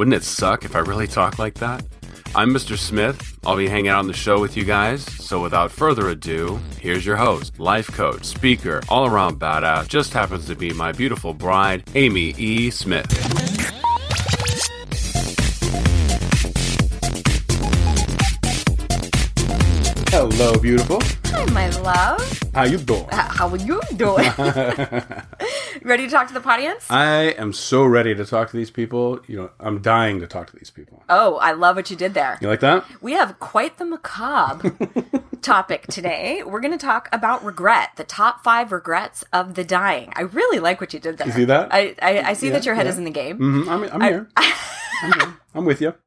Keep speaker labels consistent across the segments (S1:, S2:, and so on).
S1: Wouldn't it suck if I really talk like that? I'm Mr. Smith. I'll be hanging out on the show with you guys. So without further ado, here's your host, life coach, speaker, all around badass, just happens to be my beautiful bride, Amy E. Smith.
S2: Hello, beautiful.
S3: Hi, my love.
S2: How you doing?
S3: How are you doing? Ready to talk to the audience?
S2: I am so ready to talk to these people. You know, I'm dying to talk to these people.
S3: Oh, I love what you did there.
S2: You like that?
S3: We have quite the macabre topic today. We're going to talk about regret, the top five regrets of the dying. I really like what you did there. You
S2: see that?
S3: I, I, I see
S2: Yeah,
S3: that your head
S2: yeah.
S3: is in the game.
S2: hmm I'm, I'm here. I'm here. I'm with you.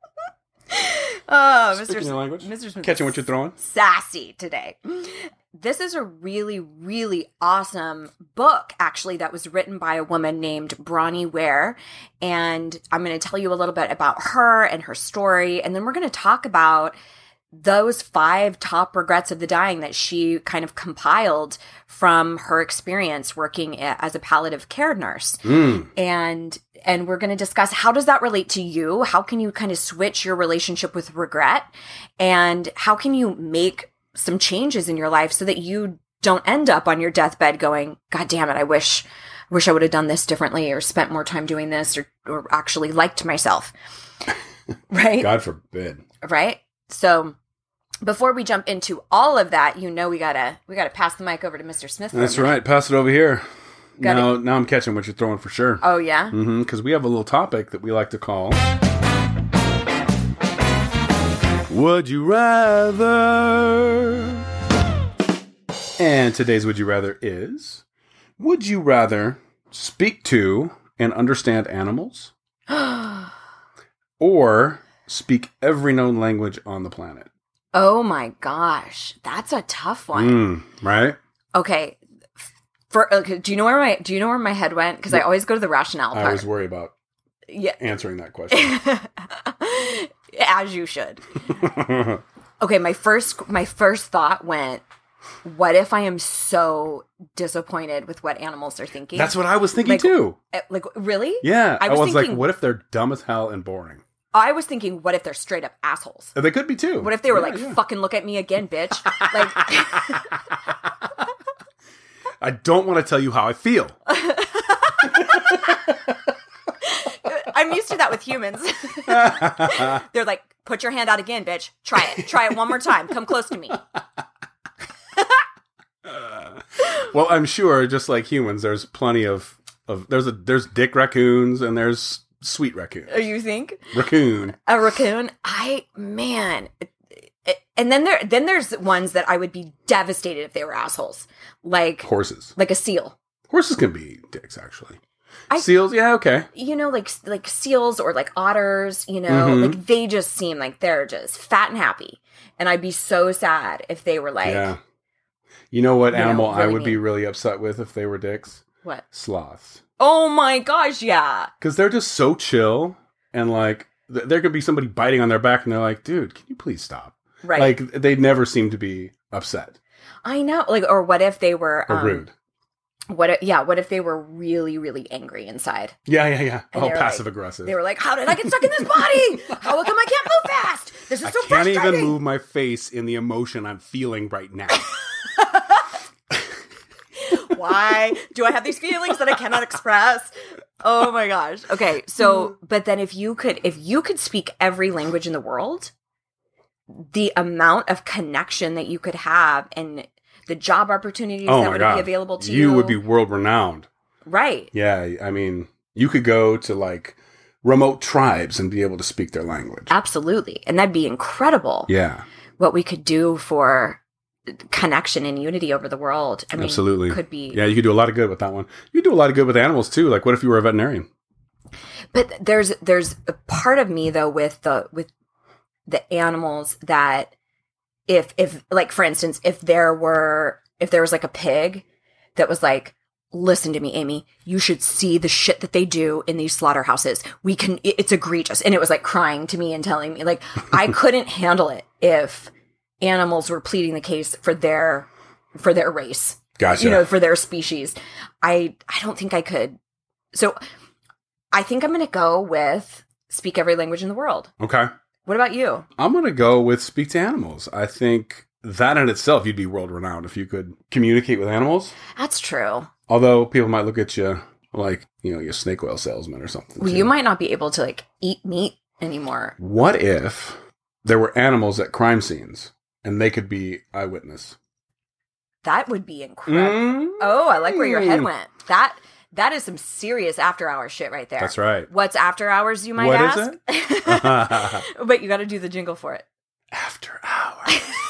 S3: Oh, Mr.
S2: Speaking
S3: S-
S2: your language.
S3: Mr. Smith
S2: Catching what you're throwing.
S3: sassy today. This is a really, really awesome book, actually, that was written by a woman named Bronnie Ware. And I'm going to tell you a little bit about her and her story. And then we're going to talk about those five top regrets of the dying that she kind of compiled from her experience working as a palliative care nurse
S2: Mm.
S3: and and we're going to discuss how does that relate to you how can you kind of switch your relationship with regret and how can you make some changes in your life so that you don't end up on your deathbed going god damn it i wish wish i would have done this differently or spent more time doing this or, or actually liked myself right
S2: God forbid.
S3: right so before we jump into all of that you know we gotta we gotta pass the mic over to mr smith
S2: That's right. Pass it over here.
S3: Got
S2: now, now I'm catching what you're throwing for sure.
S3: oh yeah mm-hmm,
S2: Because we have a little topic that we like to call. Would you rather? And today's Would You Rather is Would you rather speak to and understand animals or speak every known language on the planet?
S3: oh my gosh that's a tough one
S2: Mm, right?
S3: Okay. For okay, do you know where my do you know where my head went? Because I always go to the rationale
S2: I
S3: part.
S2: always worry about
S3: yeah,
S2: answering that question.
S3: as you should. Okay, my first my first thought went, what if I am so disappointed with what animals are thinking?
S2: That's what I was thinking
S3: Like-
S2: too.
S3: Eh, like really.
S2: Yeah.
S3: I
S2: I
S3: was
S2: was, like,
S3: thinking-
S2: what if they're dumb as hell and boring?
S3: I was thinking, what if they're straight up assholes?
S2: They could be too.
S3: What if they were
S2: Yeah,
S3: like,
S2: yeah.
S3: "Fucking look at me again, bitch"? like,
S2: I don't want to tell you how I feel.
S3: To that with humans. They're like, "Put your hand out again, bitch. Try it. Try it one more time. Come close to me."
S2: well, I'm sure, just like humans, there's plenty of of there's a there's dick raccoons and there's sweet raccoon.
S3: Oh, you think?
S2: Raccoon.
S3: a raccoon i man and then there then there's ones that i would be devastated if they were assholes like
S2: Horses.
S3: like a seal
S2: Horses can be dicks, actually.
S3: I-
S2: Seals, yeah, okay.
S3: you know like like seals or like otters you know
S2: Mhm.
S3: like they just seem like they're just fat and happy and i'd be so sad if they were like
S2: yeah. You know what
S3: you know,
S2: animal I
S3: really
S2: would be really upset with if they were dicks?
S3: what
S2: Sloths.
S3: oh my gosh yeah
S2: Because they're just so chill and like th- there could be somebody biting on their back and they're like, dude, can you please stop?
S3: right
S2: Like they never seem to be upset
S3: i know like or what if they were
S2: or
S3: um,
S2: rude.
S3: What if, yeah what if they were really really angry inside
S2: Yeah, yeah, yeah.
S3: And
S2: Oh, passive
S3: like-
S2: aggressive.
S3: they were like how did i get stuck in this body how come i can't move fast this is
S2: I
S3: so i
S2: can't even move my face in the emotion I'm feeling right now.
S3: why do I have these feelings that I cannot express? Oh my gosh. Okay, so hmm. but then if you could if you could speak every language in the world, the amount of connection that you could have and the job opportunities
S2: oh
S3: that would
S2: god,
S3: be available to
S2: you
S3: you.
S2: would be world renowned.
S3: right.
S2: Yeah, I mean, you could go to like remote tribes and be able to speak their language.
S3: Absolutely. And that'd be incredible
S2: Yeah,
S3: what we could do for connection and unity over the world. I mean,
S2: absolutely.
S3: could be
S2: Yeah, you could do a lot of good with that one. You could do a lot of good with animals too. Like, what if you were a veterinarian?
S3: but there's there's a part of me though with the with the animals that if if like for instance if there were if there was like a pig that was like listen to me amy. You should see the shit that they do in these slaughterhouses. We can it's egregious. And it was like crying to me and telling me like i couldn't handle it if animals were pleading the case for their for their race
S2: Gotcha.
S3: you know for their species. I i don't think i could. So i think i'm gonna go with speak every language in the world.
S2: Okay.
S3: What about you
S2: I'm going to go with speak to animals. I think that in itself, you'd be world renowned if you could communicate with animals.
S3: that's true
S2: Although people might look at you like, you know, you're a snake oil salesman or something.
S3: well, you might not be able to like eat meat anymore
S2: What if there were animals at crime scenes and they could be eyewitness?
S3: that would be incredible
S2: Mm.
S3: oh i like where your head went that that is some serious after hours shit right there
S2: That's right.
S3: what's after hours you might
S2: What is
S3: ask
S2: it?
S3: but you got to do the jingle for it
S2: After hours.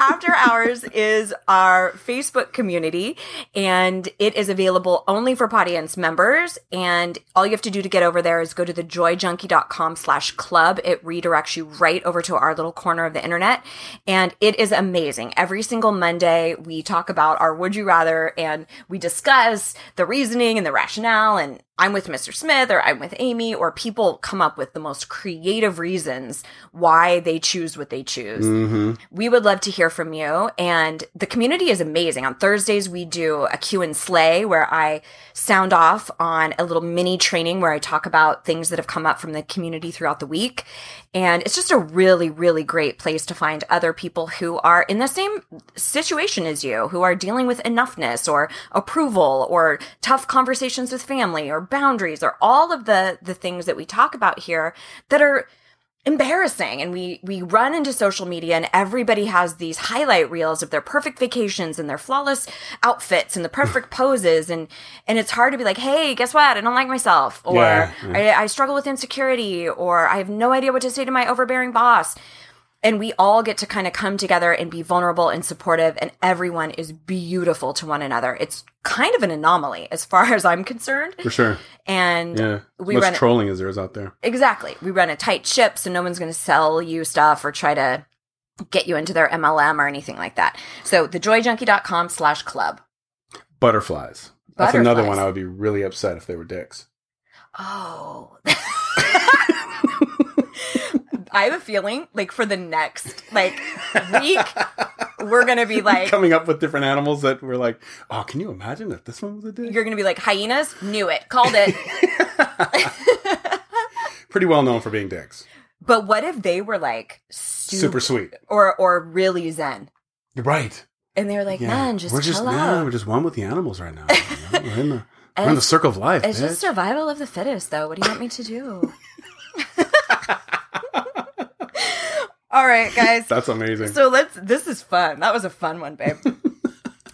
S3: After Hours is our Facebook community, and it is available only for Podience members. And all you have to do to get over there is go to thejoyjunkie.com slash club. It redirects you right over to our little corner of the internet. And it is amazing. Every single Monday, we talk about our would you rather and we discuss the reasoning and the rationale and I'm with Mr. Smith or I'm with Amy, or people come up with the most creative reasons why they choose what they choose.
S2: hmm
S3: We would love to hear from you. And the community is amazing. On Thursdays, we do a Q and Slay where I sound off on a little mini training where I talk about things that have come up from the community throughout the week. And it's just a really, really great place to find other people who are in the same situation as you, who are dealing with enoughness or approval or tough conversations with family or boundaries or all of the, the things that we talk about here that are embarrassing. And we we run into social media and everybody has these highlight reels of their perfect vacations and their flawless outfits and the perfect poses. And and it's hard to be like hey guess what? I don't like myself or
S2: Yeah, yeah.
S3: I, I struggle with insecurity or i have no idea what to say to my overbearing boss and we all get to kind of come together and be vulnerable and supportive and everyone is beautiful to one another it's kind of an anomaly as far as i'm concerned
S2: For sure.
S3: and
S2: Yeah.
S3: we
S2: Much
S3: run
S2: trolling as there is out there.
S3: Exactly. We run a tight ship, so no one's going to sell you stuff or try to get you into their MLM or anything like that. So thejoyjunkie.com slash club.
S2: Butterflies. That's another one I would be really upset if they were dicks.
S3: Oh. I have a feeling like for the next like week, we're going to be like,
S2: Coming up with different animals that we're like, oh, can you imagine if this one was a dick?
S3: you're going to be like, hyenas? Knew it. Called it.
S2: Pretty well known for being dicks.
S3: but what if they were like super,
S2: Super sweet.
S3: or, or really zen?
S2: Right.
S3: And they were like,
S2: Yeah.
S3: man, just
S2: we're just
S3: out.
S2: we're just one with the animals right now. you know? We're in the we're in the circle of life.
S3: It's
S2: bitch.
S3: just survival of the fittest, though. What do you want me to do? All right, guys.
S2: That's amazing.
S3: So let's. This is fun. That was a fun one, babe.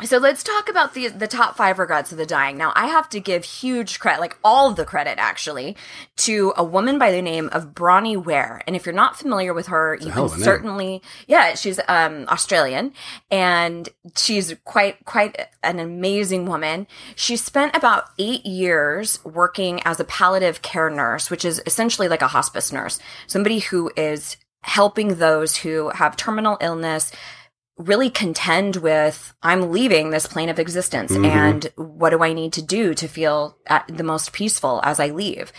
S3: So let's talk about the the top five regrets of the dying. Now, I have to give huge credit, like all the credit, actually, to a woman by the name of Bronnie Ware. And if you're not familiar with her, you can
S2: a name.
S3: certainly, yeah, she's um Australian, and she's quite quite an amazing woman. She spent about eight years working as a palliative care nurse, which is essentially like a hospice nurse, somebody who is helping those who have terminal illness really contend with I'm leaving this plane of existence
S2: Mhm.
S3: and what do I need to do to feel at the most peaceful as I leave?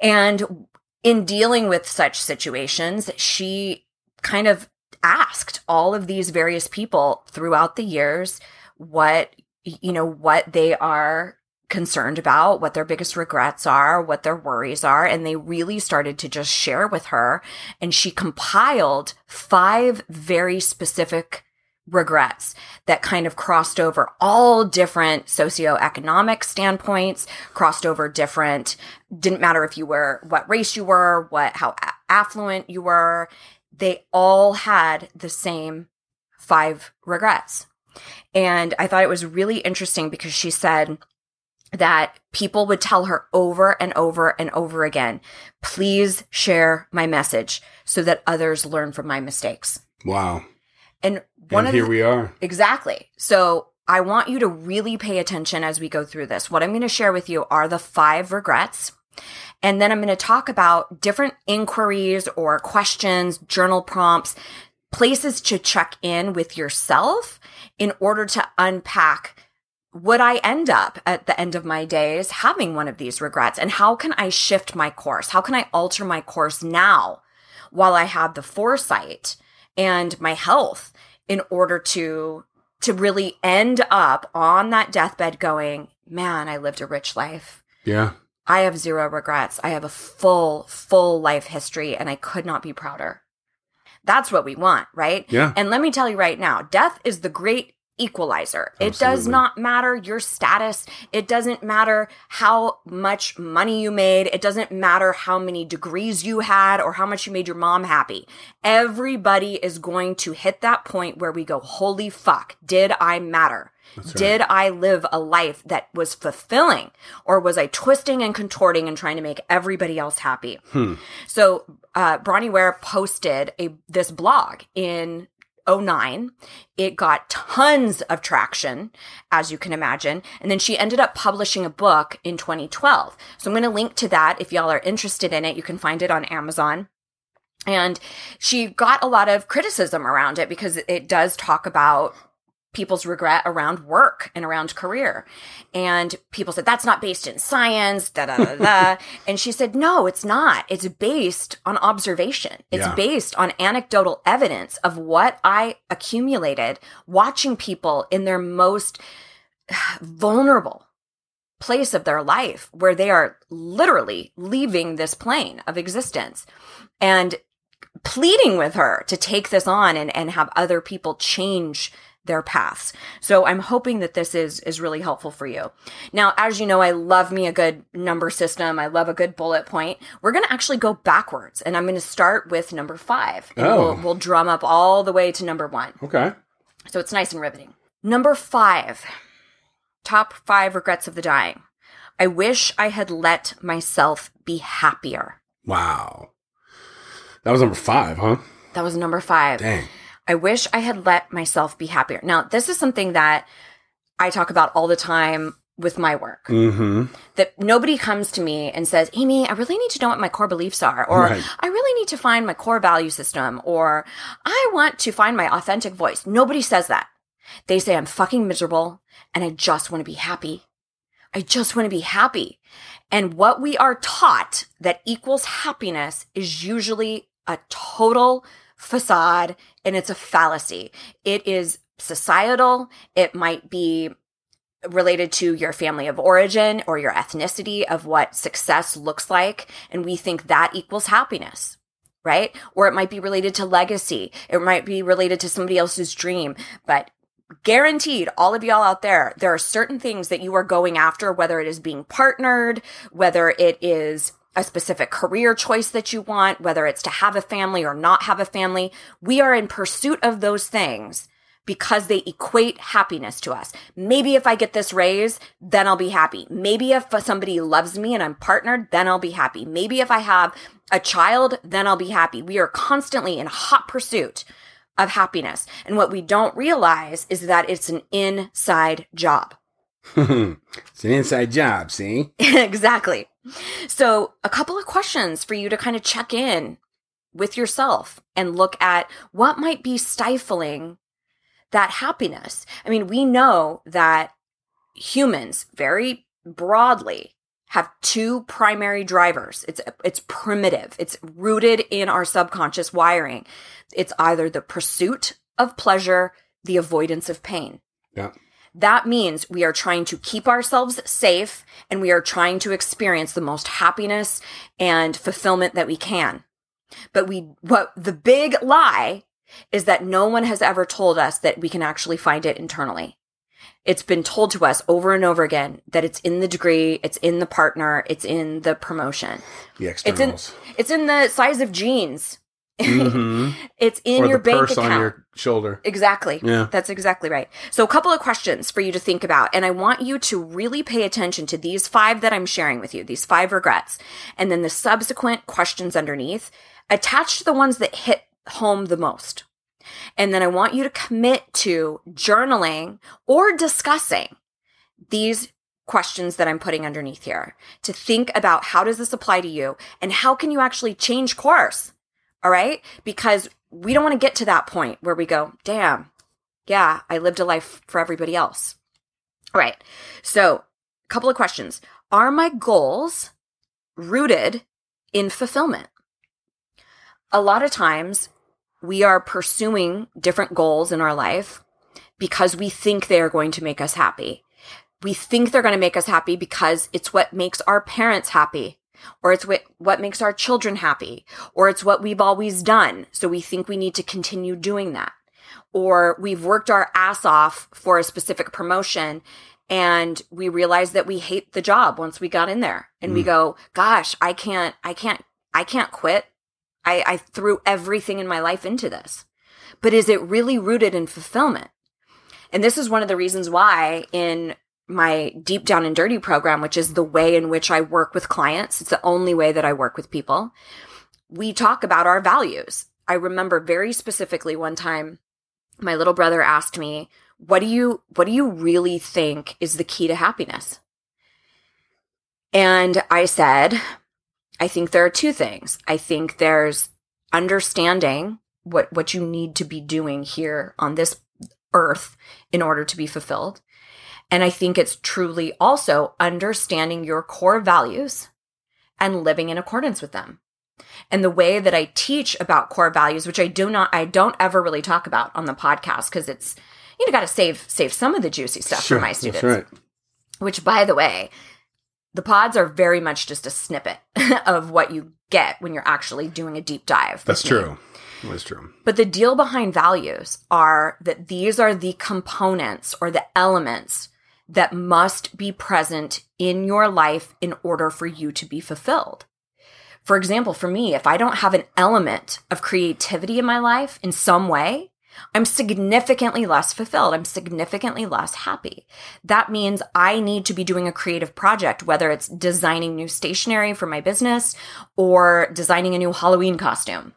S3: And in dealing with such situations, she kind of asked all of these various people throughout the years what you know what they are concerned about, what their biggest regrets are, what their worries are, and they really started to just share with her and she compiled five very specific regrets that kind of crossed over all different socioeconomic standpoints, crossed over different, didn't matter if you were, what race you were, what, how affluent you were. They all had the same five regrets. And I thought it was really interesting because she said, that people would tell her over and over and over again, please share my message so that others learn from my mistakes.
S2: wow.
S3: And one
S2: and
S3: of
S2: here
S3: the,
S2: we are.
S3: exactly. So I want you to really pay attention as we go through this. What I'm going to share with you are the five regrets. And then I'm going to talk about different inquiries or questions, journal prompts, places to check in with yourself in order to unpack would I end up at the end of my days having one of these regrets? And how can I shift my course? How can I alter my course now while I have the foresight and my health in order to to really end up on that deathbed going, man, I lived a rich life.
S2: Yeah.
S3: I have zero regrets. I have a full, full life history and I could not be prouder. That's what we want, right?
S2: Yeah.
S3: And let me tell you right now, death is the great equalizer. It does not matter your status. It doesn't matter how much money you made. It doesn't matter how many degrees you had or how much you made your mom happy. Everybody is going to hit that point where we go, holy fuck, did I matter? Did I live a life that was fulfilling or was I twisting and contorting and trying to make everybody else happy? So, uh, Bronnie Ware posted a, this blog in 09. It got tons of traction, as you can imagine. And then she ended up publishing a book in 2012. So I'm going to link to that if y'all are interested in it. You can find it on Amazon. And she got a lot of criticism around it because it does talk about people's regret around work and around career. And people said, that's not based in science, da da da da. and she said, no, it's not. It's based on observation. It's
S2: Yeah.
S3: based on anecdotal evidence of what I accumulated watching people in their most vulnerable place of their life where they are literally leaving this plane of existence and pleading with her to take this on and, and have other people change their paths. So I'm hoping that this is is really helpful for you. Now, as you know, I love me a good number system. I love a good bullet point. We're going to actually go backwards and I'm going to start with number 5. And
S2: Oh.
S3: we'll, we'll drum up all the way to number 1.
S2: Okay.
S3: So it's nice and riveting. Number 5. Top 5 regrets of the dying. I wish I had let myself be happier.
S2: Wow. That was number five, huh?
S3: That was number 5.
S2: Dang.
S3: I wish I had let myself be happier. Now, this is something that I talk about all the time with my work.
S2: Mm-hmm.
S3: That nobody comes to me and says, Amy, I really need to know what my core beliefs are, or
S2: Right.
S3: I really need to find my core value system, or I want to find my authentic voice. Nobody says that. They say, I'm fucking miserable and I just want to be happy. I just want to be happy. And what we are taught that equals happiness is usually a total facade and it's a fallacy. It is societal. It might be related to your family of origin or your ethnicity of what success looks like. And we think that equals happiness. Right? Or it might be related to legacy. It might be related to somebody else's dream. But guaranteed, all of y'all out there, there are certain things that you are going after, whether it is being partnered, whether it is a specific career choice that you want, whether it's to have a family or not have a family. We are in pursuit of those things because they equate happiness to us. Maybe if I get this raise, then I'll be happy. Maybe if somebody loves me and I'm partnered, then I'll be happy. Maybe if I have a child, then I'll be happy. We are constantly in hot pursuit of happiness. And what we don't realize is that it's an inside job.
S2: it's an inside job, see?
S3: exactly. So, a couple of questions for you to kind of check in with yourself and look at what might be stifling that happiness. I mean, we know that humans very broadly have two primary drivers. It's it's primitive. It's rooted in our subconscious wiring. It's either the pursuit of pleasure, the avoidance of pain.
S2: Yeah.
S3: That means we are trying to keep ourselves safe and we are trying to experience the most happiness and fulfillment that we can. But we, what the big lie is that no one has ever told us that we can actually find it internally. It's been told to us over and over again that it's in the degree, it's in the partner, it's in the promotion.
S2: The
S3: It's in, it's in the size of jeans.
S2: Mhm.
S3: It's in
S2: or
S3: your bank account.
S2: on your shoulder.
S3: Exactly.
S2: Yeah.
S3: That's exactly right. So, a couple of questions for you to think about. And I want you to really pay attention to these five that I'm sharing with you, these five regrets, and then the subsequent questions underneath, attached to the ones that hit home the most. And then I want you to commit to journaling or discussing these questions that I'm putting underneath here to think about how does this apply to you and how can you actually change course? All right? Because we don't want to get to that point where we go, damn, yeah, I lived a life for everybody else. All right. So, a couple of questions. Are my goals rooted in fulfillment? A lot of times we are pursuing different goals in our life because we think they are going to make us happy. We think they're going to make us happy because it's what makes our parents happy or it's what, what makes our children happy. Or it's what we've always done. So we think we need to continue doing that. Or we've worked our ass off for a specific promotion and we realize that we hate the job once we got in there. And mm. we go gosh i can't i can't i can't quit. I, I threw everything in my life into this. But is it really rooted in fulfillment? And this is one of the reasons why in my deep down and dirty program which is the way in which i work with clients it's the only way that i work with people we talk about our values i remember very specifically one time my little brother asked me, "What do you what do you really think is the key to happiness?" And I said, "I think there are two things. I think there's understanding what what you need to be doing here on this earth in order to be fulfilled. And I think it's truly also understanding your core values and living in accordance with them and the way that I teach about core values, which I do not, I don't ever really talk about on the podcast because it's, you know, got to save, save some of the juicy stuff sure, for my students. Right. Which, by the way, the pods are very much just a snippet of what you get when you're actually doing a deep dive.
S2: That's true. That's true.
S3: But the deal behind values are that these are the components or the elements that must be present in your life in order for you to be fulfilled. For example, for me, if I don't have an element of creativity in my life in some way, I'm significantly less fulfilled. I'm significantly less happy. That means I need to be doing a creative project, whether it's designing new stationery for my business or designing a new Halloween costume.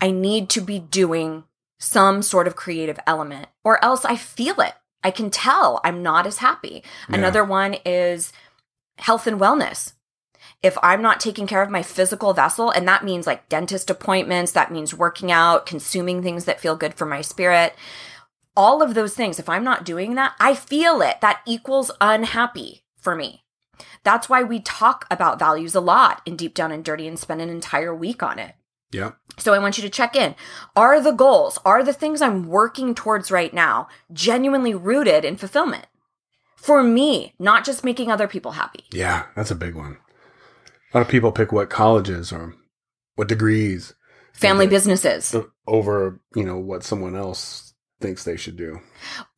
S3: I need to be doing some sort of creative element or else I feel it. I can tell I'm not as happy. Yeah. Another one is health and wellness if I'm not taking care of my physical vessel, and that means like dentist appointments, that means working out, consuming things that feel good for my spirit, all of those things, if I'm not doing that, I feel it. That equals unhappy for me. That's why we talk about values a lot in Deep Down and Dirty and spend an entire week on it.
S2: Yeah.
S3: So I want you to check in. Are the goals, are the things I'm working towards right now genuinely rooted in fulfillment? For me, not just making other people happy.
S2: Yeah, that's a big one. A lot of people pick what colleges or what degrees,
S3: family businesses
S2: over, you know, what someone else thinks they should do.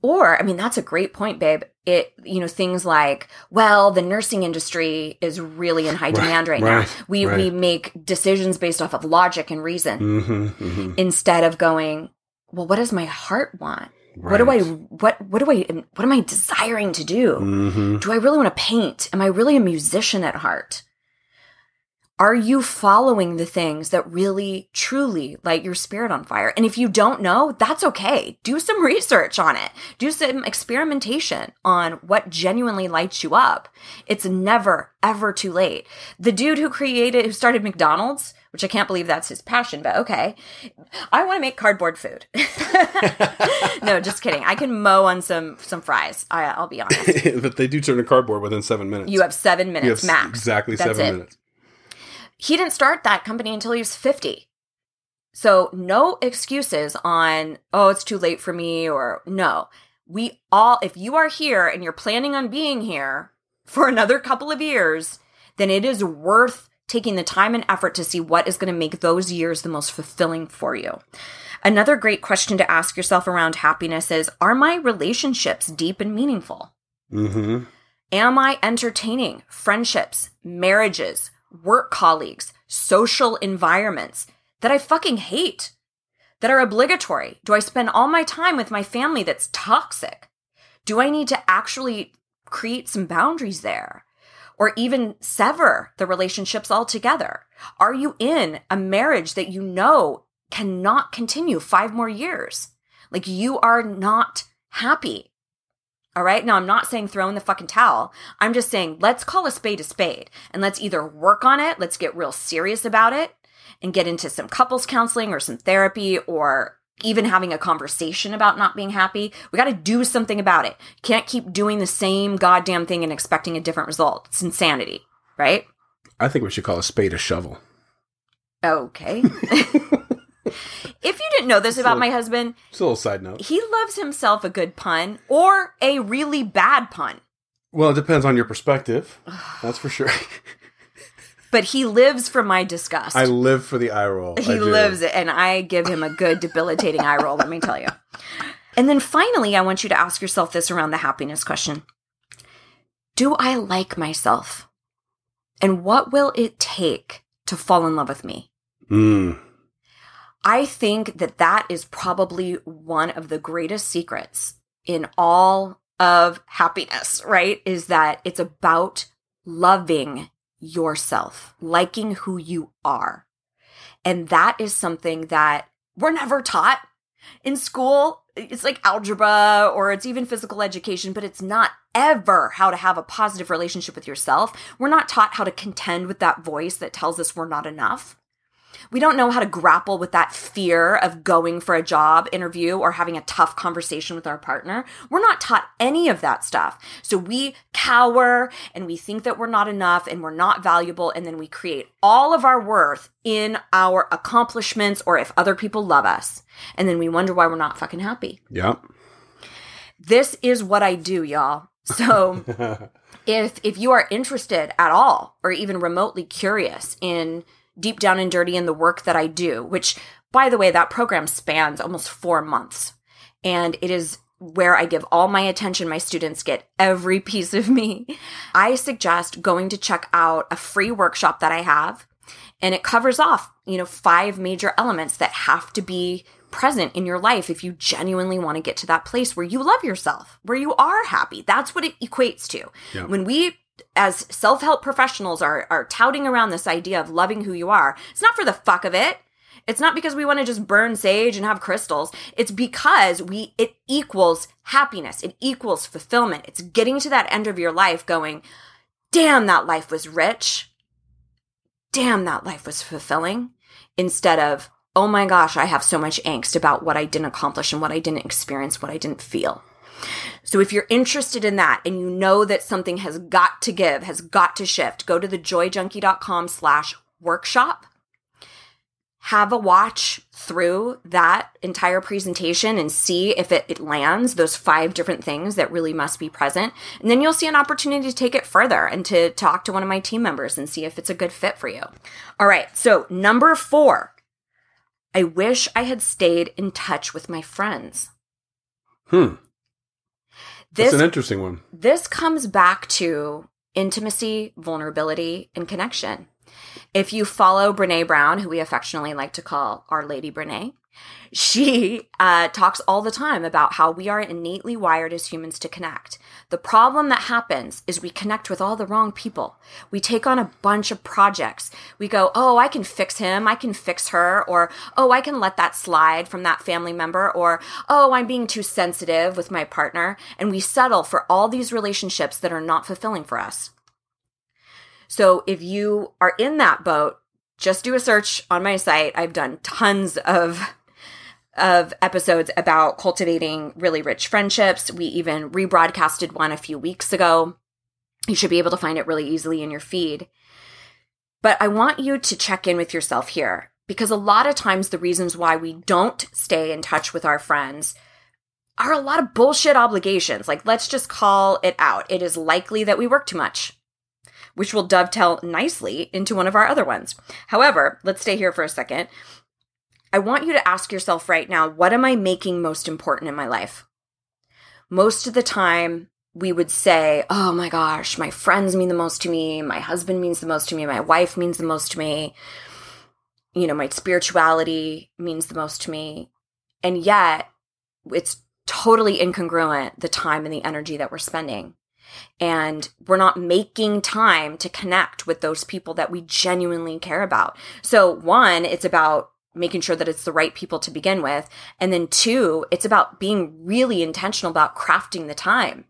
S3: Or, I mean, that's a great point, babe. It, you know, things like, well, the nursing industry is really in high demand right, right, now. We right. we make decisions based off of logic and reason mm-hmm, mm-hmm. instead of going, well, what does my heart want? What do I what what do I what am I desiring to do? Mm-hmm. Do I really want to paint? Am I really a musician at heart? Are you following the things that really, truly light your spirit on fire? And if you don't know, that's okay. Do some research on it. Do some experimentation on what genuinely lights you up. It's never, ever too late. The dude who created, who started McDonald's, which I can't believe that's his passion, but okay. I want to make cardboard food. no, just kidding. I can mow on some some fries. I, will be honest.
S2: but they do turn to cardboard within seven minutes.
S3: You have seven minutes have max.
S2: Exactly That's seven it. minutes
S3: he didn't start that company until he was 50. So no excuses on, oh, it's too late for me or no. We all, if you are here and you're planning on being here for another couple of years, then it is worth taking the time and effort to see what is going to make those years the most fulfilling for you. Another great question to ask yourself around happiness is Are my relationships deep and meaningful? Mm-hmm. Am I entertaining friendships, marriages, work colleagues, social environments that I fucking hate, that are obligatory? Do I spend all my time with my family that's toxic? Do I need to actually create some boundaries there? Or even sever the relationships altogether? Are you in a marriage that you know cannot continue five more years. Like you are not happy. All right. Now, I'm not saying throw in the fucking towel. I'm just saying let's call a spade a spade and let's either work on it, let's get real serious about it and get into some couples counseling or some therapy or even having a conversation about not being happy. We got to do something about it. Can't keep doing the same goddamn thing and expecting a different result. It's insanity, right?
S2: I think we should call a spade a shovel.
S3: Okay. if you didn't know this about my husband,
S2: Just a little side note.
S3: he loves himself a good pun or a really bad pun.
S2: Well, it depends on your perspective. That's for sure.
S3: But he lives for my disgust.
S2: I live for the eye roll.
S3: He lives it, and I give him a good debilitating eye roll, let me tell you. And then finally, I want you to ask yourself this around the happiness question Do I like myself? And what will it take to fall in love with me?
S2: Mm.
S3: I think that that is probably one of the greatest secrets in all of happiness, right? Is that it's about loving yourself, liking who you are. And that is something that we're never taught in school. It's like algebra or it's even physical education, but it's not ever how to have a positive relationship with yourself. We're not taught how to contend with that voice that tells us we're not enough. We don't know how to grapple with that fear of going for a job interview or having a tough conversation with our partner. We're not taught any of that stuff. So we cower and we think that we're not enough and we're not valuable. And then we create all of our worth in our accomplishments or if other people love us. And then we wonder why we're not fucking happy.
S2: Yep.
S3: This is what I do, y'all. So if if you are interested at all or even remotely curious in deep down and dirty in the work that I do, which by the way, that program spans almost 4 months. And it is where I give all my attention. My students get every piece of me. I suggest going to check out a free workshop that I have. And it covers off, you know, five major elements that have to be present in your life if you genuinely want to get to that place where you love yourself, where you are happy. That's what it equates to.
S2: Yeah.
S3: When we as self-help professionals are are touting around this idea of loving who you are, it's not for the fuck of it. It's not because we want to just burn sage and have crystals. It's because we it equals happiness. It equals fulfillment. It's getting to that end of your life going, "Damn, that life was rich. Damn, that life was fulfilling." Instead of, "Oh my gosh, I have so much angst about what I didn't accomplish and what I didn't experience, what I didn't feel." So if you're interested in that and you know that something has got to give, has got to shift, go to thejoyjunkie.com slash workshop. Have a watch through that entire presentation and see if it, it lands those five different things that really must be present. And then you'll see an opportunity to take it further and to talk to one of my team members and see if it's a good fit for you. All right. So number four, I wish I had stayed in touch with my friends.
S2: Hmm.
S3: This
S2: That's an interesting one.
S3: this comes back to intimacy, vulnerability, and connection. If you follow Brene Brown, who we affectionately like to call Our Lady Brene, she uh, talks all the time about how we are innately wired as humans to connect. The problem that happens is we connect with all the wrong people. We take on a bunch of projects. We go, oh, I can fix him, I can fix her, or oh, I can let that slide from that family member, or oh, I'm being too sensitive with my partner. And we settle for all these relationships that are not fulfilling for us. So if you are in that boat, just do a search on my site. I've done tons of of episodes about cultivating really rich friendships. We even rebroadcasted one a few weeks ago. You should be able to find it really easily in your feed. But I want you to check in with yourself here because a lot of times the reasons why we don't stay in touch with our friends are a lot of bullshit obligations. Like, let's just call it out. It is likely that we work too much which will dovetail nicely into one of our other ones. However, let's stay here for a second. I want you to ask yourself right now what am I making most important in my life? Most of the time, we would say, Oh my gosh, my friends mean the most to me. My husband means the most to me. My wife means the most to me. You know, my spirituality means the most to me. And yet, it's totally incongruent the time and the energy that we're spending and we're not making time to connect with those people that we genuinely care about. So, one, it's about making sure that it's the right people to begin with. And then two, it's about being really intentional about crafting the time.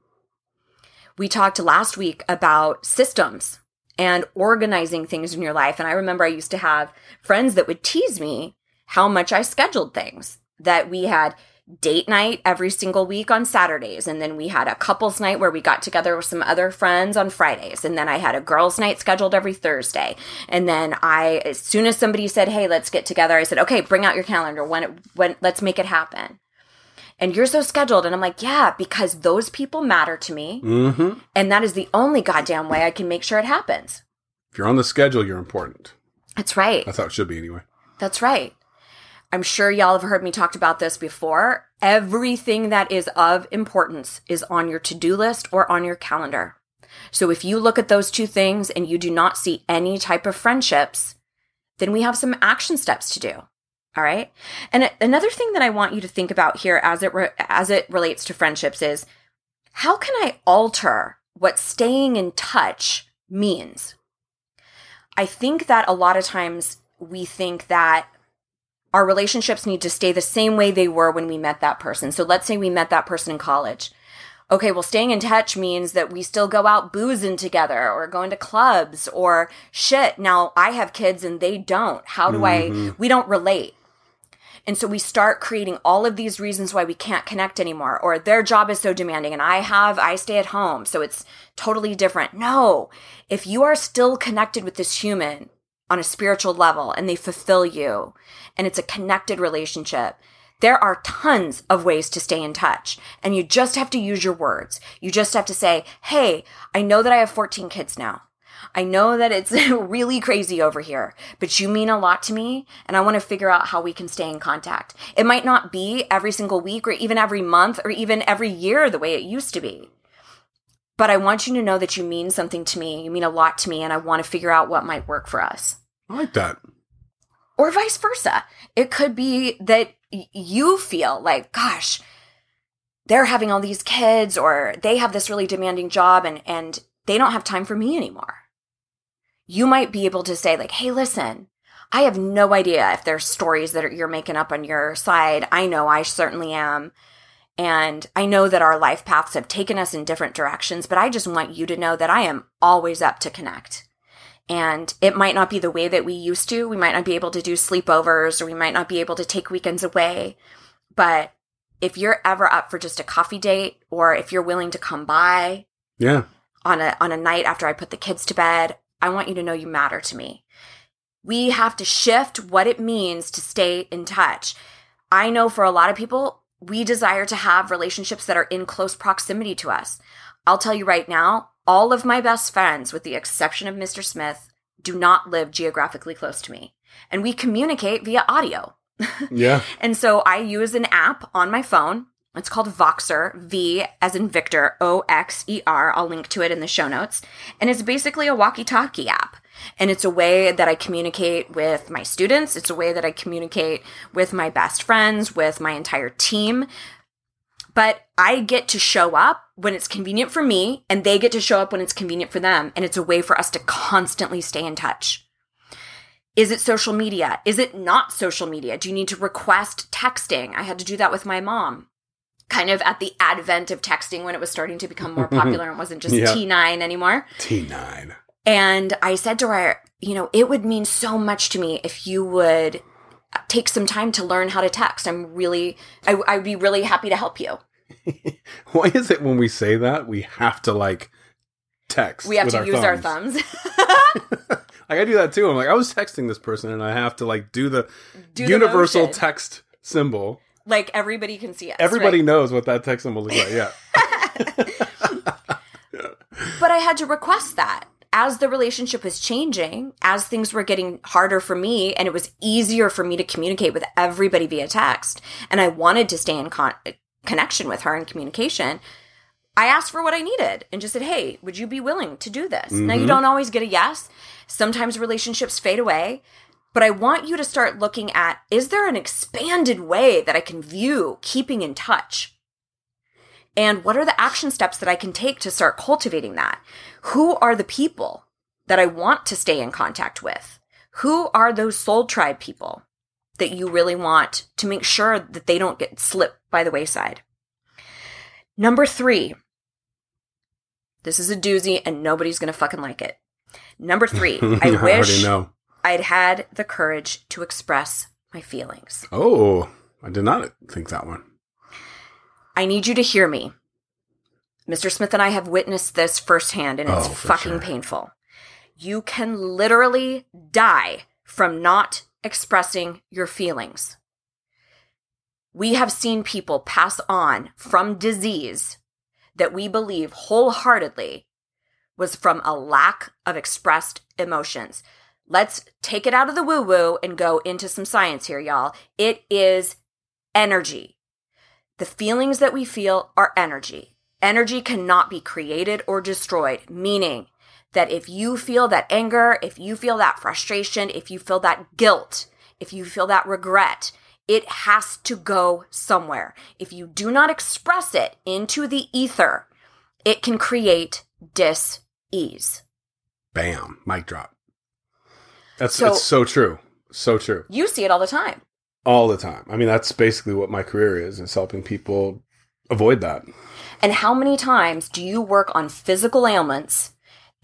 S3: We talked last week about systems and organizing things in your life. And I remember I used to have friends that would tease me how much I scheduled things, that we had date night every single week on Saturdays. And then we had a couples night where we got together with some other friends on Fridays. And then I had a girls' night scheduled every Thursday. And then I, as soon as somebody said, Hey, let's get together, I said, okay, bring out your calendar. When, it, when, let's make it happen. And you're so scheduled. And I'm like, yeah, because those people matter to me.
S2: Mm-hmm.
S3: And that is the only goddamn way I can make sure it happens.
S2: If you're on the schedule, you're important.
S3: That's right.
S2: That's how it should be anyway.
S3: That's right. I'm sure y'all have heard me talked about this before. Everything that is of importance is on your to do list or on your calendar. So if you look at those two things and you do not see any type of friendships, then we have some action steps to do. All right. And another thing that I want you to think about here as it re- as it relates to friendships is how can I alter what staying in touch means? I think that a lot of times we think that our relationships need to stay the same way they were when we met that person. So let's say we met that person in college. Okay, well, staying in touch means that we still go out boozing together or going to clubs or shit. Now I have kids and they don't. How do mm-hmm. I, we don't relate. And so we start creating all of these reasons why we can't connect anymore, or their job is so demanding and I have, I stay at home. So it's totally different. No, if you are still connected with this human on a spiritual level and they fulfill you and it's a connected relationship, there are tons of ways to stay in touch and you just have to use your words. You just have to say, Hey, I know that I have 14 kids now. I know that it's really crazy over here, but you mean a lot to me and I want to figure out how we can stay in contact. It might not be every single week or even every month or even every year the way it used to be. But I want you to know that you mean something to me. You mean a lot to me and I want to figure out what might work for us.
S2: I like that.
S3: Or vice versa. It could be that you feel like, gosh, they're having all these kids or they have this really demanding job and, and they don't have time for me anymore. You might be able to say like, Hey, listen, I have no idea if there's stories that you're making up on your side. I know I certainly am. And I know that our life paths have taken us in different directions, but I just want you to know that I am always up to connect. And it might not be the way that we used to. We might not be able to do sleepovers or we might not be able to take weekends away. But if you're ever up for just a coffee date or if you're willing to come by
S2: yeah
S3: on a on a night after I put the kids to bed, I want you to know you matter to me. We have to shift what it means to stay in touch. I know for a lot of people, we desire to have relationships that are in close proximity to us. I'll tell you right now, all of my best friends, with the exception of Mr. Smith, do not live geographically close to me. And we communicate via audio.
S2: Yeah.
S3: and so I use an app on my phone. It's called Voxer, V as in Victor, O X E R. I'll link to it in the show notes. And it's basically a walkie talkie app. And it's a way that I communicate with my students. It's a way that I communicate with my best friends, with my entire team but I get to show up when it's convenient for me and they get to show up when it's convenient for them. And it's a way for us to constantly stay in touch. Is it social media? Is it not social media? Do you need to request texting? I had to do that with my mom. Kind of at the advent of texting when it was starting to become more popular and wasn't just yep. T9 anymore.
S2: T9.
S3: And I said to her, you know, it would mean so much to me if you would take some time to learn how to text. I'm really, I, I'd be really happy to help you.
S2: Why is it when we say that we have to like text?
S3: We have to
S2: our
S3: use
S2: thumbs?
S3: our thumbs.
S2: like I do that too. I'm like, I was texting this person and I have to like do the do universal the text symbol.
S3: Like everybody can see us.
S2: Everybody
S3: right?
S2: knows what that text symbol is like. Yeah.
S3: but I had to request that as the relationship was changing, as things were getting harder for me, and it was easier for me to communicate with everybody via text, and I wanted to stay in con- connection with her and communication, I asked for what I needed and just said, Hey, would you be willing to do this? Mm-hmm. Now, you mm-hmm. don't always get a yes. Sometimes relationships fade away, but I want you to start looking at is there an expanded way that I can view keeping in touch? And what are the action steps that I can take to start cultivating that? Who are the people that I want to stay in contact with? Who are those soul tribe people that you really want to make sure that they don't get slipped by the wayside. Number three. This is a doozy and nobody's going to fucking like it. Number three. I
S2: I
S3: wish. I'd had the courage to express my feelings.
S2: Oh, I did not think that one.
S3: I need you to hear me. Mr. Smith and I have witnessed this firsthand, and it's
S2: Oh,
S3: fucking
S2: sure.
S3: painful. You can literally die from not expressing your feelings. We have seen people pass on from disease that we believe wholeheartedly was from a lack of expressed emotions. Let's take it out of the woo woo and go into some science here, y'all. It is energy. The feelings that we feel are energy. Energy cannot be created or destroyed, meaning that if you feel that anger, if you feel that frustration, if you feel that guilt, if you feel that regret, it has to go somewhere. If you do not express it into the ether, it can create dis ease.
S2: Bam, mic drop. That's
S3: So-
S2: it's so true. So true.
S3: You see it all the time.
S2: All the time. I mean, that's basically what my career is, is helping people avoid that.
S3: And how many times do you work on physical ailments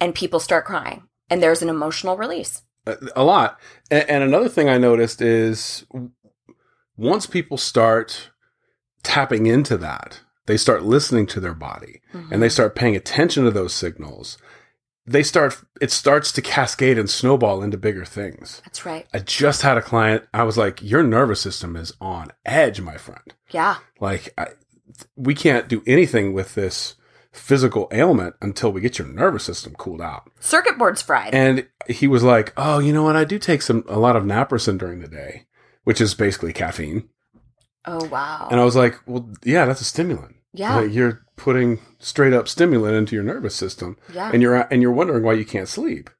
S3: and people start crying and there's an emotional release?
S2: A, lot. And, and another thing I noticed is once people start tapping into that, they start listening to their body and they mm-hmm. start paying attention to those signals. They start, it starts to cascade and snowball into bigger things.
S3: That's right.
S2: I just had a client. I was like, your nervous system is on edge, my friend.
S3: Yeah.
S2: Like, I, we can't do anything with this physical ailment until we get your nervous system cooled out.
S3: Circuit board's fried.
S2: And he was like, "Oh, you know what? I do take some a lot of naproxen during the day, which is basically caffeine."
S3: oh, wow.
S2: And I was like, "Well, yeah, that's a stimulant.
S3: Yeah.
S2: Like, you're putting straight up stimulant into your nervous system,
S3: yeah.
S2: and you're and you're wondering why you can't sleep."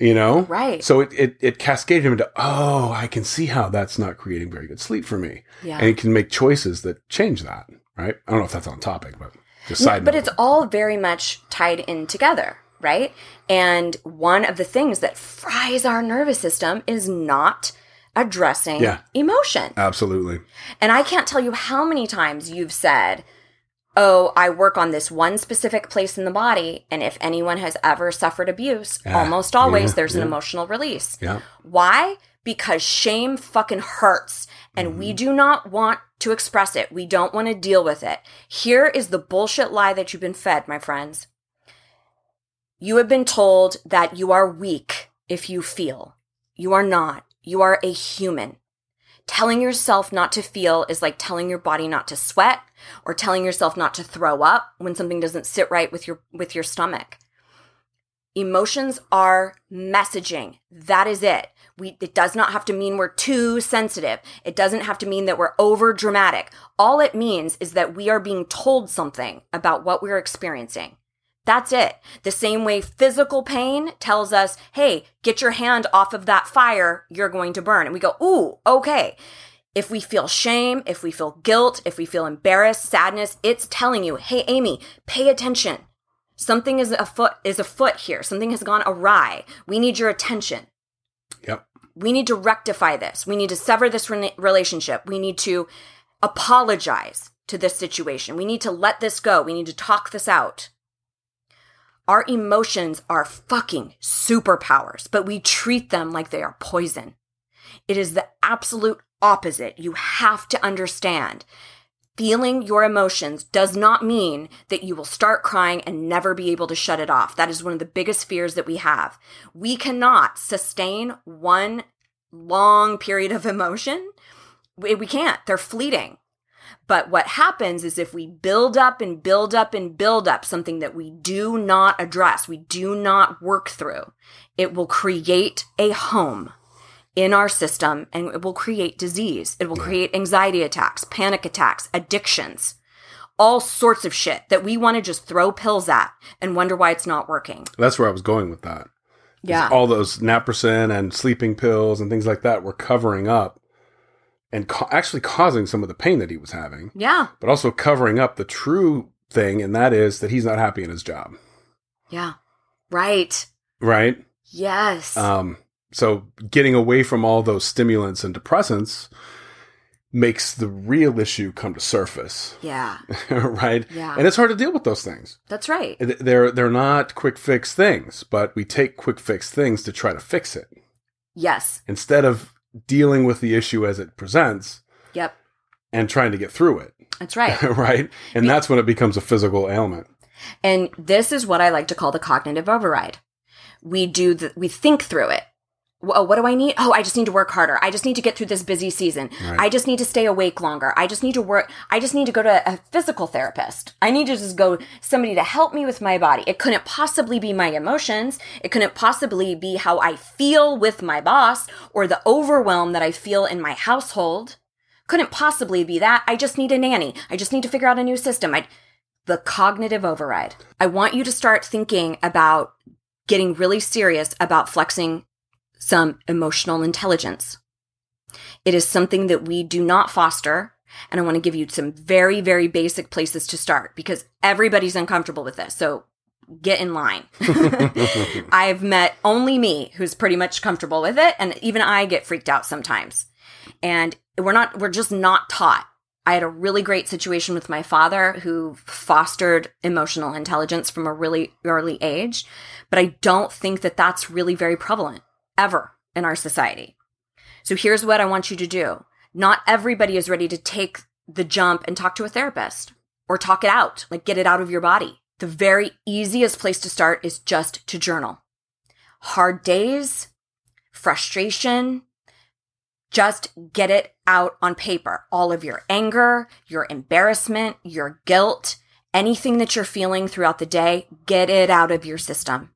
S2: You know,
S3: right.
S2: so it, it it cascaded him into, "Oh, I can see how that's not creating very good sleep for me,"
S3: yeah.
S2: and he can make choices that change that. Right? I don't know if that's on topic, but just
S3: No, but it's all very much tied in together, right? And one of the things that fries our nervous system is not addressing
S2: Yeah.
S3: emotion.
S2: absolutely
S3: And I can't tell you how many times you've said, Oh, I work on this one specific place in the body. And if anyone has ever suffered abuse,
S2: Ah,
S3: almost always
S2: yeah,
S3: there's an emotional release.
S2: yeah.
S3: Why? Because shame fucking hurts and we
S2: Mm-hmm.
S3: do not want to express it. We don't want to deal with it. Here is the bullshit lie that you've been fed, my friends. You have been told that you are weak if you feel. You are not. You are a human. Telling yourself not to feel is like telling your body not to sweat or telling yourself not to throw up when something doesn't sit right with your with your stomach. Emotions are messaging. That is it. We, it does not have to mean we're too sensitive. It doesn't have to mean that we're over dramatic. All it means is that we are being told something about what we're experiencing. That's it. The same way physical pain tells us, hey, get your hand off of that fire, you're going to burn. And we go, ooh, okay. If we feel shame, if we feel guilt, if we feel embarrassed, sadness, it's telling you, hey, Amy, pay attention. Something is afoot is afoot here. Something has gone awry. We need your attention.
S2: Yep.
S3: We need to rectify this. We need to sever this re- relationship. We need to apologize to this situation. We need to let this go. We need to talk this out. Our emotions are fucking superpowers, but we treat them like they are poison. It is the absolute opposite. You have to understand. Feeling your emotions does not mean that you will start crying and never be able to shut it off. That is one of the biggest fears that we have. We cannot sustain one long period of emotion. We, can't. They're fleeting. But what happens is if we build up and build up and build up something that we do not address, we do not work through, it will create a home in our system and it will create disease. It will create anxiety attacks, panic attacks, addictions, all sorts of shit that we want to just throw pills at and wonder why it's not working.
S2: That's where I was going with that.
S3: Yeah.
S2: all those naproxen and sleeping pills and things like that were covering up and ca- actually causing some of the pain that he was having,
S3: yeah.
S2: but also covering up the true thing, and that is that he's not happy in his job.
S3: Yeah. Right.
S2: Right?
S3: Yes.
S2: Um, So getting away from all those stimulants and depressants makes the real issue come to surface,
S3: Yeah.
S2: right?
S3: Yeah.
S2: And it's hard to deal with those things.
S3: That's right.
S2: They're they're not quick fix things, but we take quick fix things to try to fix it
S3: Yes.
S2: instead of dealing with the issue as it presents
S3: Yep.
S2: and trying to get through it,
S3: That's right.
S2: right? And that's when it becomes a physical ailment.
S3: And this is what I like to call the cognitive override. We do the, we think through it. Oh, what do I need? Oh, I just need to work harder. I just need to get through this busy season.
S2: Right.
S3: I just need to stay awake longer. I just need to work. I just need to go to a physical therapist. I need to just go somebody to help me with my body. It couldn't possibly be my emotions. It couldn't possibly be how I feel with my boss or the overwhelm that I feel in my household. Couldn't possibly be that. I just need a nanny. I just need to figure out a new system. I the cognitive override. I want you to start thinking about getting really serious about flexing some emotional intelligence. It is something that we do not foster. And I want to give you some very, very basic places to start because everybody's uncomfortable with this. So get in line. I've met only me who's pretty much comfortable with it. And even I get freaked out sometimes. And we're not, we're just not taught. I had a really great situation with my father who fostered emotional intelligence from a really early age, but I don't think that that's really very prevalent ever in our society. So here's what I want you to do. Not everybody is ready to take the jump and talk to a therapist or talk it out, like get it out of your body. The very easiest place to start is just to journal. Hard days, frustration, just get it out on paper. All of your anger, your embarrassment, your guilt, anything that you're feeling throughout the day, get it out of your system.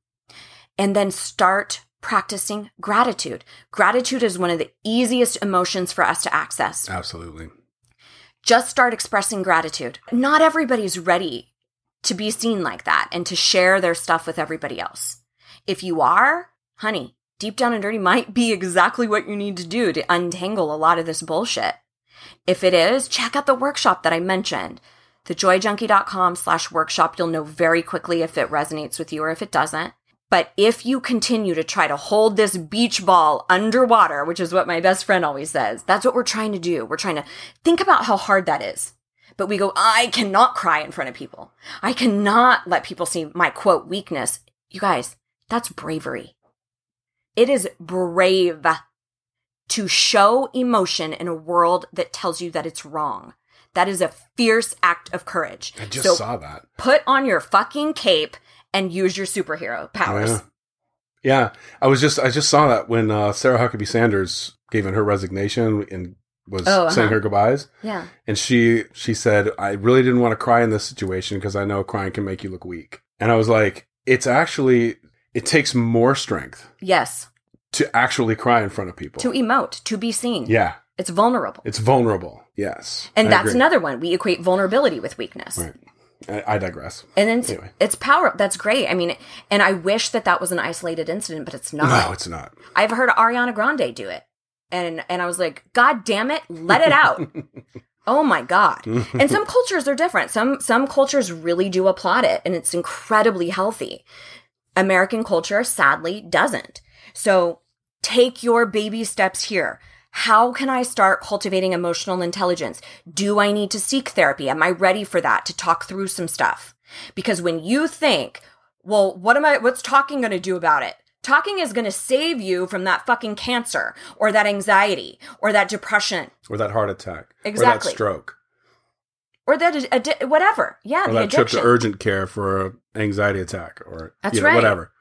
S3: And then start practicing gratitude. Gratitude is one of the easiest emotions for us to access.
S2: Absolutely.
S3: Just start expressing gratitude. Not everybody's ready to be seen like that and to share their stuff with everybody else. If you are, honey, deep down and dirty might be exactly what you need to do to untangle a lot of this bullshit. If it is, check out the workshop that I mentioned. Thejoyjunkie.com slash workshop. You'll know very quickly if it resonates with you or if it doesn't. But if you continue to try to hold this beach ball underwater, which is what my best friend always says, that's what we're trying to do. We're trying to think about how hard that is. But we go, I cannot cry in front of people. I cannot let people see my quote weakness. You guys, that's bravery. It is brave to show emotion in a world that tells you that it's wrong. That is a fierce act of courage.
S2: I just
S3: So
S2: saw that.
S3: Put on your fucking cape and use your superhero powers.
S2: Yeah. Yeah, I was just I just saw that when uh, Sarah Huckabee Sanders gave in her resignation and was
S3: Oh, uh-huh.
S2: saying her goodbyes,
S3: Yeah.
S2: and she she said, "I really didn't want to cry in this situation because I know crying can make you look weak." And I was like, "It's actually it takes more strength
S3: Yes.
S2: to actually cry in front of people."
S3: To emote, to be seen.
S2: yeah,
S3: It's vulnerable.
S2: it's vulnerable. Yes,
S3: and
S2: I
S3: that's
S2: agree.
S3: another one. We equate vulnerability with weakness.
S2: Right. I, I digress.
S3: And then it's,
S2: Anyway.
S3: it's power. That's great. I mean, and I wish that that was an isolated incident, but it's not.
S2: No, it's not.
S3: I've heard Ariana Grande do it. And and I was like, God damn it, let it out. oh my God. And some cultures are different. Some some cultures really do applaud it and it's incredibly healthy. American culture sadly doesn't. So take your baby steps here. How can I start cultivating emotional intelligence? Do I need to seek therapy? Am I ready for that to talk through some stuff? Because when you think, well, what am I, what's talking going to do about it? Talking is going to save you from that fucking cancer or that anxiety or that depression
S2: Or that heart attack. Or
S3: Exactly.
S2: that stroke.
S3: or that addi- whatever. Yeah,
S2: Or
S3: the
S2: that trip to urgent care for an anxiety attack or
S3: That's
S2: you know,
S3: right.
S2: whatever.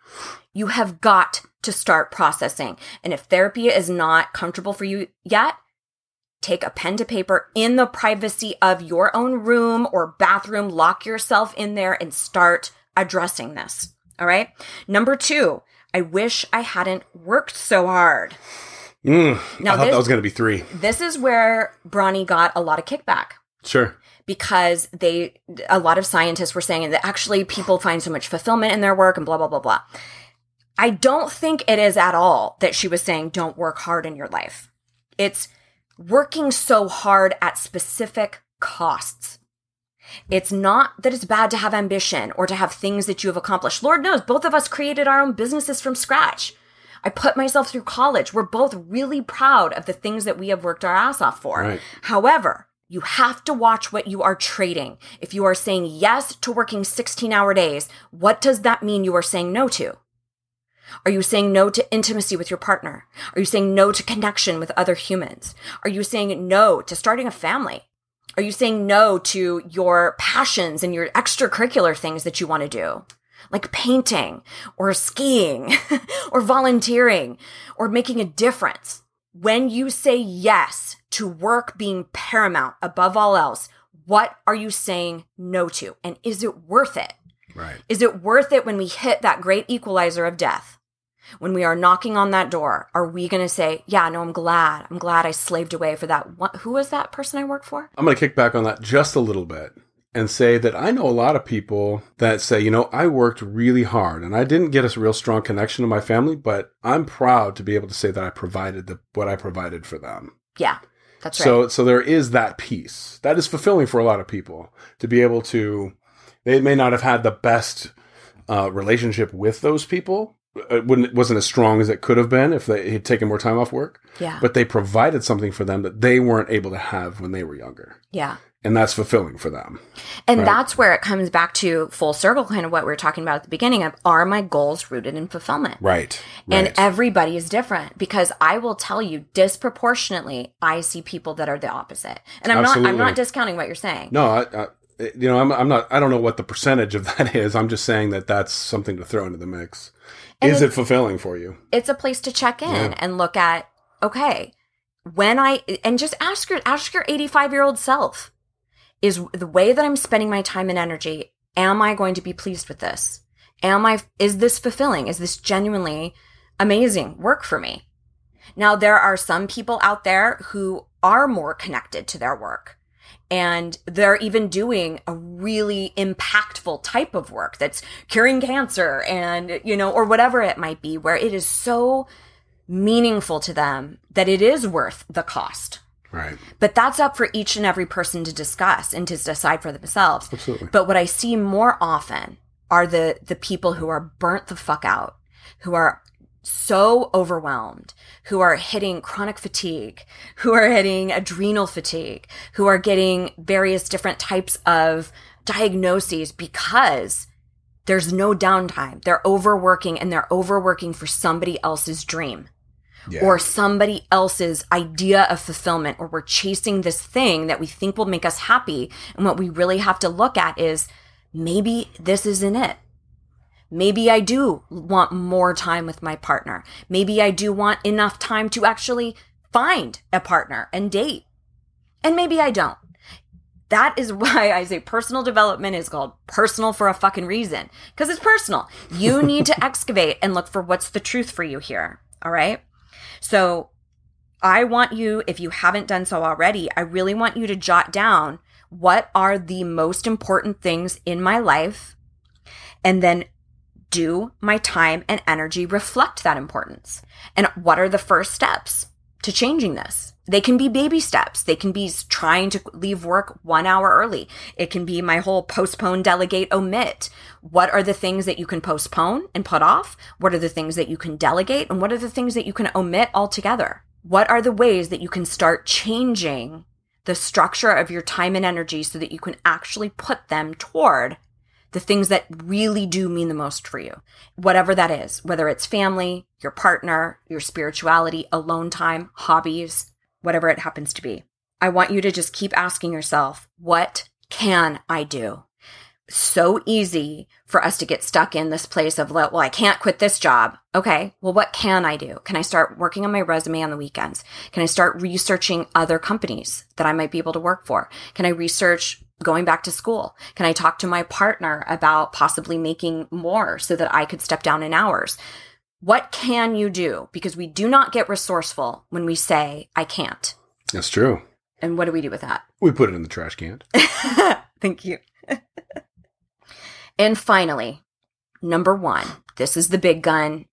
S3: You have got to start processing. And if therapy is not comfortable for you yet, take a pen to paper in the privacy of your own room or bathroom, lock yourself in there and start addressing this. All right. Number two, I wish I hadn't worked so hard.
S2: Mm,
S3: Now
S2: I thought
S3: this-
S2: that was going to be three.
S3: This is where Bronnie got a lot of kickback.
S2: Sure.
S3: because they a lot of scientists were saying that actually people find so much fulfillment in their work and blah blah blah blah. I don't think it is at all that she was saying don't work hard in your life. It's working so hard at specific costs. It's not that it's bad to have ambition or to have things that you have accomplished. Lord knows both of us created our own businesses from scratch. I put myself through college. We're both really proud of the things that we have worked our ass off for.
S2: Right.
S3: However, you have to watch what you are trading. If you are saying yes to working 16 hour days, what does that mean you are saying no to? Are you saying no to intimacy with your partner? Are you saying no to connection with other humans? Are you saying no to starting a family? Are you saying no to your passions and your extracurricular things that you want to do? Like painting or skiing or volunteering or making a difference. When you say yes to work being paramount above all else, what are you saying no to? And is it worth it?
S2: Right.
S3: Is it worth it when we hit that great equalizer of death? When we are knocking on that door, are we going to say, yeah, no, I'm glad. I'm glad I slaved away for that. One. Who was that person I worked for?
S2: I'm going to kick back on that just a little bit and say that I know a lot of people that say, you know, I worked really hard and I didn't get a real strong connection to my family, but I'm proud to be able to say that I provided the, what I provided for them.
S3: Yeah, that's right.
S2: So, so there is that piece that is fulfilling for a lot of people to be able to. They may not have had the best uh, relationship with those people. Uh, it wouldn't wasn't as strong as it could have been if they had taken more time off work.
S3: yeah.
S2: But they provided something for them that they weren't able to have when they were younger,
S3: yeah.
S2: and that's fulfilling for them.
S3: And
S2: Right.
S3: that's where it comes back to full circle, kind of what we were talking about at the beginning of are my goals rooted in fulfillment?
S2: Right.
S3: And
S2: right.
S3: everybody is different because I will tell you disproportionately, I see people that are the opposite. And I'm not, I'm not discounting what you're saying.
S2: no, I, I, you know, I'm, I'm not. I don't know what the percentage of that is. I'm just saying that that's something to throw into the mix.
S3: And
S2: is
S3: it-
S2: fulfilling for you?
S3: it's a place to check in
S2: Yeah.
S3: and look at okay when i and just ask your ask your 85 year old self is the way that i'm spending my time and energy am i going to be pleased with this am i is this fulfilling is this genuinely amazing work for me now there are some people out there who are more connected to their work and they're even doing a really impactful type of work that's curing cancer and you know or whatever it might be where it is so meaningful to them that it is worth the cost
S2: Right.
S3: but that's up for each and every person to discuss and to decide for themselves
S2: Absolutely.
S3: but what i see more often are the the people who are burnt the fuck out who are so overwhelmed, who are hitting chronic fatigue, who are hitting adrenal fatigue, who are getting various different types of diagnoses because there's no downtime. They're overworking and they're overworking for somebody else's dream
S2: Yeah.
S3: or somebody else's idea of fulfillment, or we're chasing this thing that we think will make us happy. And what we really have to look at is maybe this isn't it. Maybe I do want more time with my partner. Maybe I do want enough time to actually find a partner and date. And maybe I don't. That is why I say personal development is called personal for a fucking reason. Because it's personal. You need to excavate and look for what's the truth for you here. All right. So I want you, if you haven't done so already, I really want you to jot down what are the most important things in my life and then do my time and energy reflect that importance? And what are the first steps to changing this? They can be baby steps. They can be trying to leave work one hour early. It can be my whole postpone, delegate, omit. What are the things that you can postpone and put off? What are the things that you can delegate? And what are the things that you can omit altogether? What are the ways that you can start changing the structure of your time and energy so that you can actually put them toward the things that really do mean the most for you, whatever that is, whether it's family, your partner, your spirituality, alone time, hobbies, whatever it happens to be. I want you to just keep asking yourself, what can I do? So easy for us to get stuck in this place of, well, I can't quit this job. Okay. Well, what can I do? Can I start working on my resume on the weekends? Can I start researching other companies that I might be able to work for? Can I research going back to school? Can I talk to my partner about possibly making more so that I could step down in hours? What can you do? Because we do not get resourceful when we say, I can't.
S2: That's true.
S3: And what do we do with that?
S2: We put it in the trash can.
S3: Thank you. and finally, number one, this is the big gun.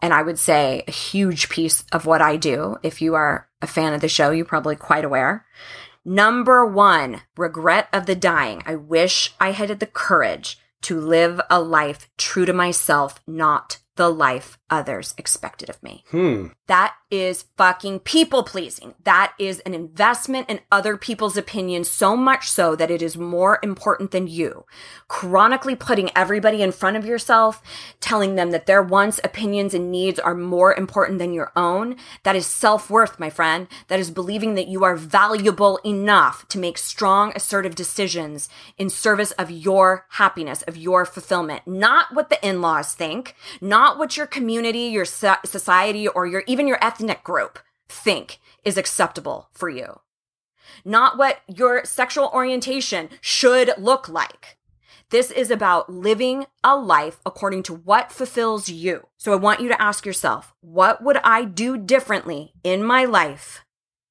S3: And I would say a huge piece of what I do. If you are a fan of the show, you're probably quite aware. Number one, regret of the dying. I wish I had the courage to live a life true to myself, not the life others expected of me.
S2: Hmm.
S3: That is fucking people pleasing. That is an investment in other people's opinions, so much so that it is more important than you. Chronically putting everybody in front of yourself, telling them that their wants, opinions, and needs are more important than your own. That is self worth, my friend. That is believing that you are valuable enough to make strong, assertive decisions in service of your happiness, of your fulfillment. Not what the in laws think, not what your community, your society, or your even your ethnic group think is acceptable for you. Not what your sexual orientation should look like. This is about living a life according to what fulfills you. So I want you to ask yourself, what would I do differently in my life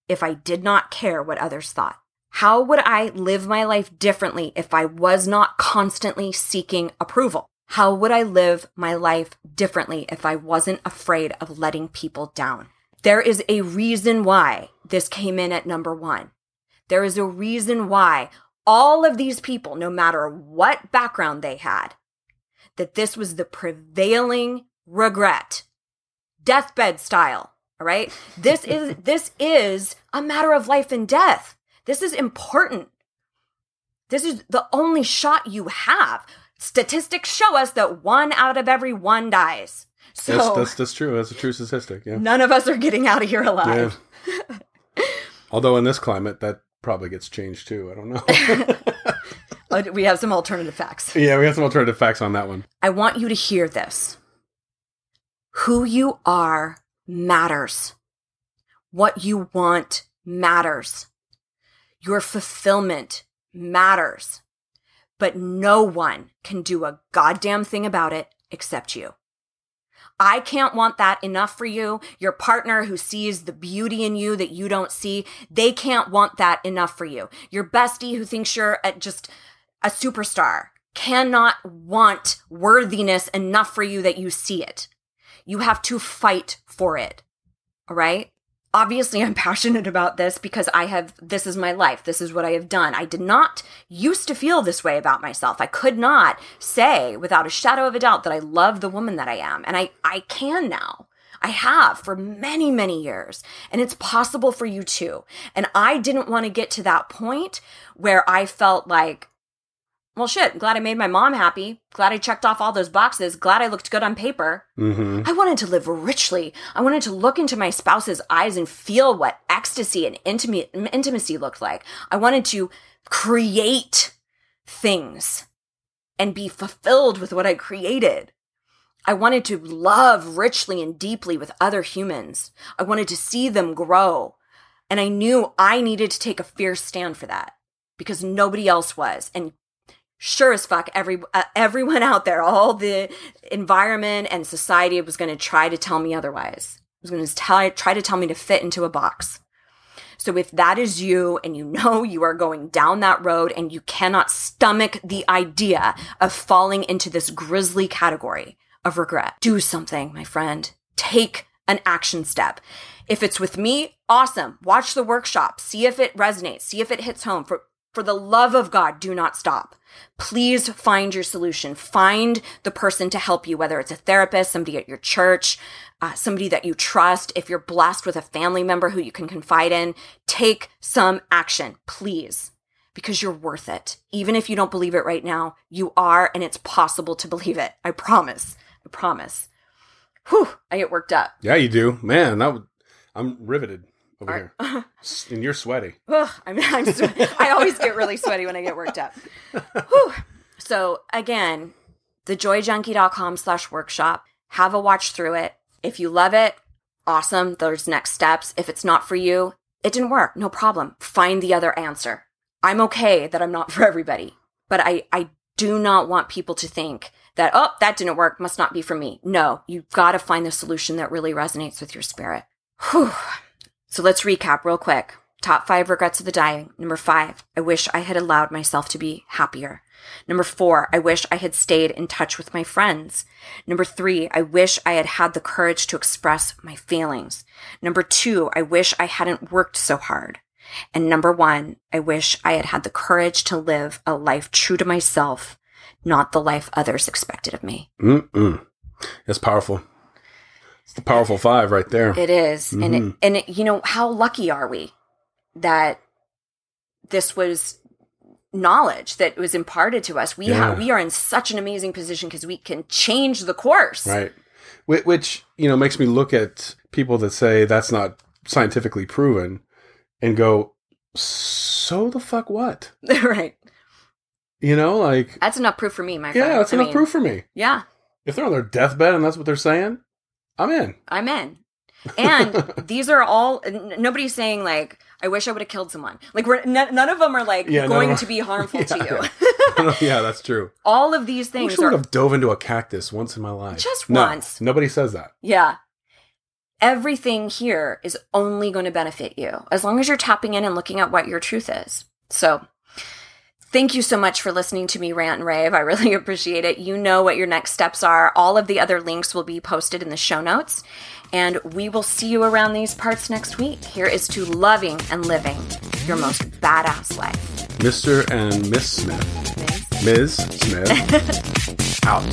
S3: if I did not care what others thought? How would I live my life differently if I was not constantly seeking approval? How would I live my life differently if I wasn't afraid of letting people down? There is a reason why this came in at number one. There is a reason why all of these people, no matter what background they had, that this was the prevailing regret, deathbed style. All right. This is, this is a matter of life and death. This is important. This is the only shot you have. Statistics show us that one out of every one dies. So
S2: That's, that's that's true. That's a true statistic. Yeah.
S3: none of us are getting out of here alive.
S2: Yeah. Although in this climate, that probably gets changed too. I don't know.
S3: We have some alternative facts.
S2: yeah, we have some alternative facts on that one.
S3: I want you to hear this. Who you are matters. What you want matters. Your fulfillment matters. But no one can do a goddamn thing about it except you. I can't want that enough for you. Your partner who sees the beauty in you that you don't see, they can't want that enough for you. Your bestie who thinks you're just a superstar cannot want worthiness enough for you that you see it. You have to fight for it. All right. Obviously, I'm passionate about this because I have, this is my life. This is what I have done. I did not used to feel this way about myself. I could not say without a shadow of a doubt that I love the woman that I am. And I, I can now. I have for many, many years. And it's possible for you too. And I didn't want to get to that point where I felt like, well, shit, glad I made my mom happy. Glad I checked off all those boxes. Glad I looked good on paper.
S2: hmm
S3: I wanted to live richly. I wanted to look into my spouse's eyes and feel what ecstasy and intimate, intimacy looked like. I wanted to create things and be fulfilled with what I created. I wanted to love richly and deeply with other humans. I wanted to see them grow. And I knew I needed to take a fierce stand for that because nobody else was. And sure as fuck, every uh, everyone out there, all the environment and society was going to try to tell me otherwise. It was going to tell, try to tell me to fit into a box. So if that is you and you know you are going down that road and you cannot stomach the idea of falling into this grisly category of regret, do something, my friend. Take an action step. If it's with me, awesome. Watch the workshop. See if it resonates. See if it hits home. For for the love of God, do not stop. Please find your solution. Find the person to help you, whether it's a therapist, somebody at your church, uh, somebody that you trust. If you're blessed with a family member who you can confide in, take some action, please, because you're worth it. Even if you don't believe it right now, you are, and it's possible to believe it. I promise. I promise. Whew, I get worked up.
S2: Yeah, you do, man. That would, I'm riveted over
S3: Are-
S2: here, and you're sweaty.
S3: Ugh, I'm, I'm swe- I always get really sweaty when I get worked up. Whew. So again, thejoyjunkie.com slash workshop. Have a watch through it. If you love it, awesome. There's next steps. If it's not for you, it didn't work. No problem. Find the other answer. I'm okay that I'm not for everybody, but I, I do not want people to think that, oh, that didn't work. Must not be for me. No, you've got to find the solution that really resonates with your spirit. Whew. So let's recap real quick. Top five regrets of the dying. Number five, I wish I had allowed myself to be happier. Number four, I wish I had stayed in touch with my friends. Number three, I wish I had had the courage to express my feelings. Number two, I wish I hadn't worked so hard. And number one, I wish I had had the courage to live a life true to myself, not the life others expected of me.
S2: Mm-mm. It's powerful. It's the powerful five right there.
S3: It is. And it,
S2: Mhm.
S3: and it, you know, how lucky are we that this was knowledge that was imparted to us. We
S2: Yeah.
S3: have we are in such an amazing position because we can change the course.
S2: Right. Whi- Which, you know, makes me look at people that say that's not scientifically proven and go, so the fuck what?
S3: right.
S2: You know, like,
S3: That's enough proof for me, my friend.
S2: yeah, that's
S3: I
S2: enough
S3: mean,
S2: proof for me.
S3: Yeah,
S2: If they're on their deathbed and that's what they're saying, I'm in.
S3: I'm in. And these are all n- nobody's saying like I wish I would have killed someone. Like we're n- none of them are like
S2: Yeah,
S3: going to be harmful to
S2: Yeah,
S3: you.
S2: Oh, yeah, that's true.
S3: all of these
S2: I
S3: things
S2: wish I would have dove into a cactus once in my life.
S3: Just once.
S2: Nobody says that.
S3: Yeah. Everything here is only going to benefit you as long as you're tapping in and looking at what your truth is. So, thank you so much for listening to me rant and rave. I really appreciate it. You know what your next steps are. All of the other links will be posted in the show notes. And we will see you around these parts next week. Here is to loving and living your most badass life.
S2: Mr. and Miss Smith.
S3: Ms.
S2: Ms. Smith. out.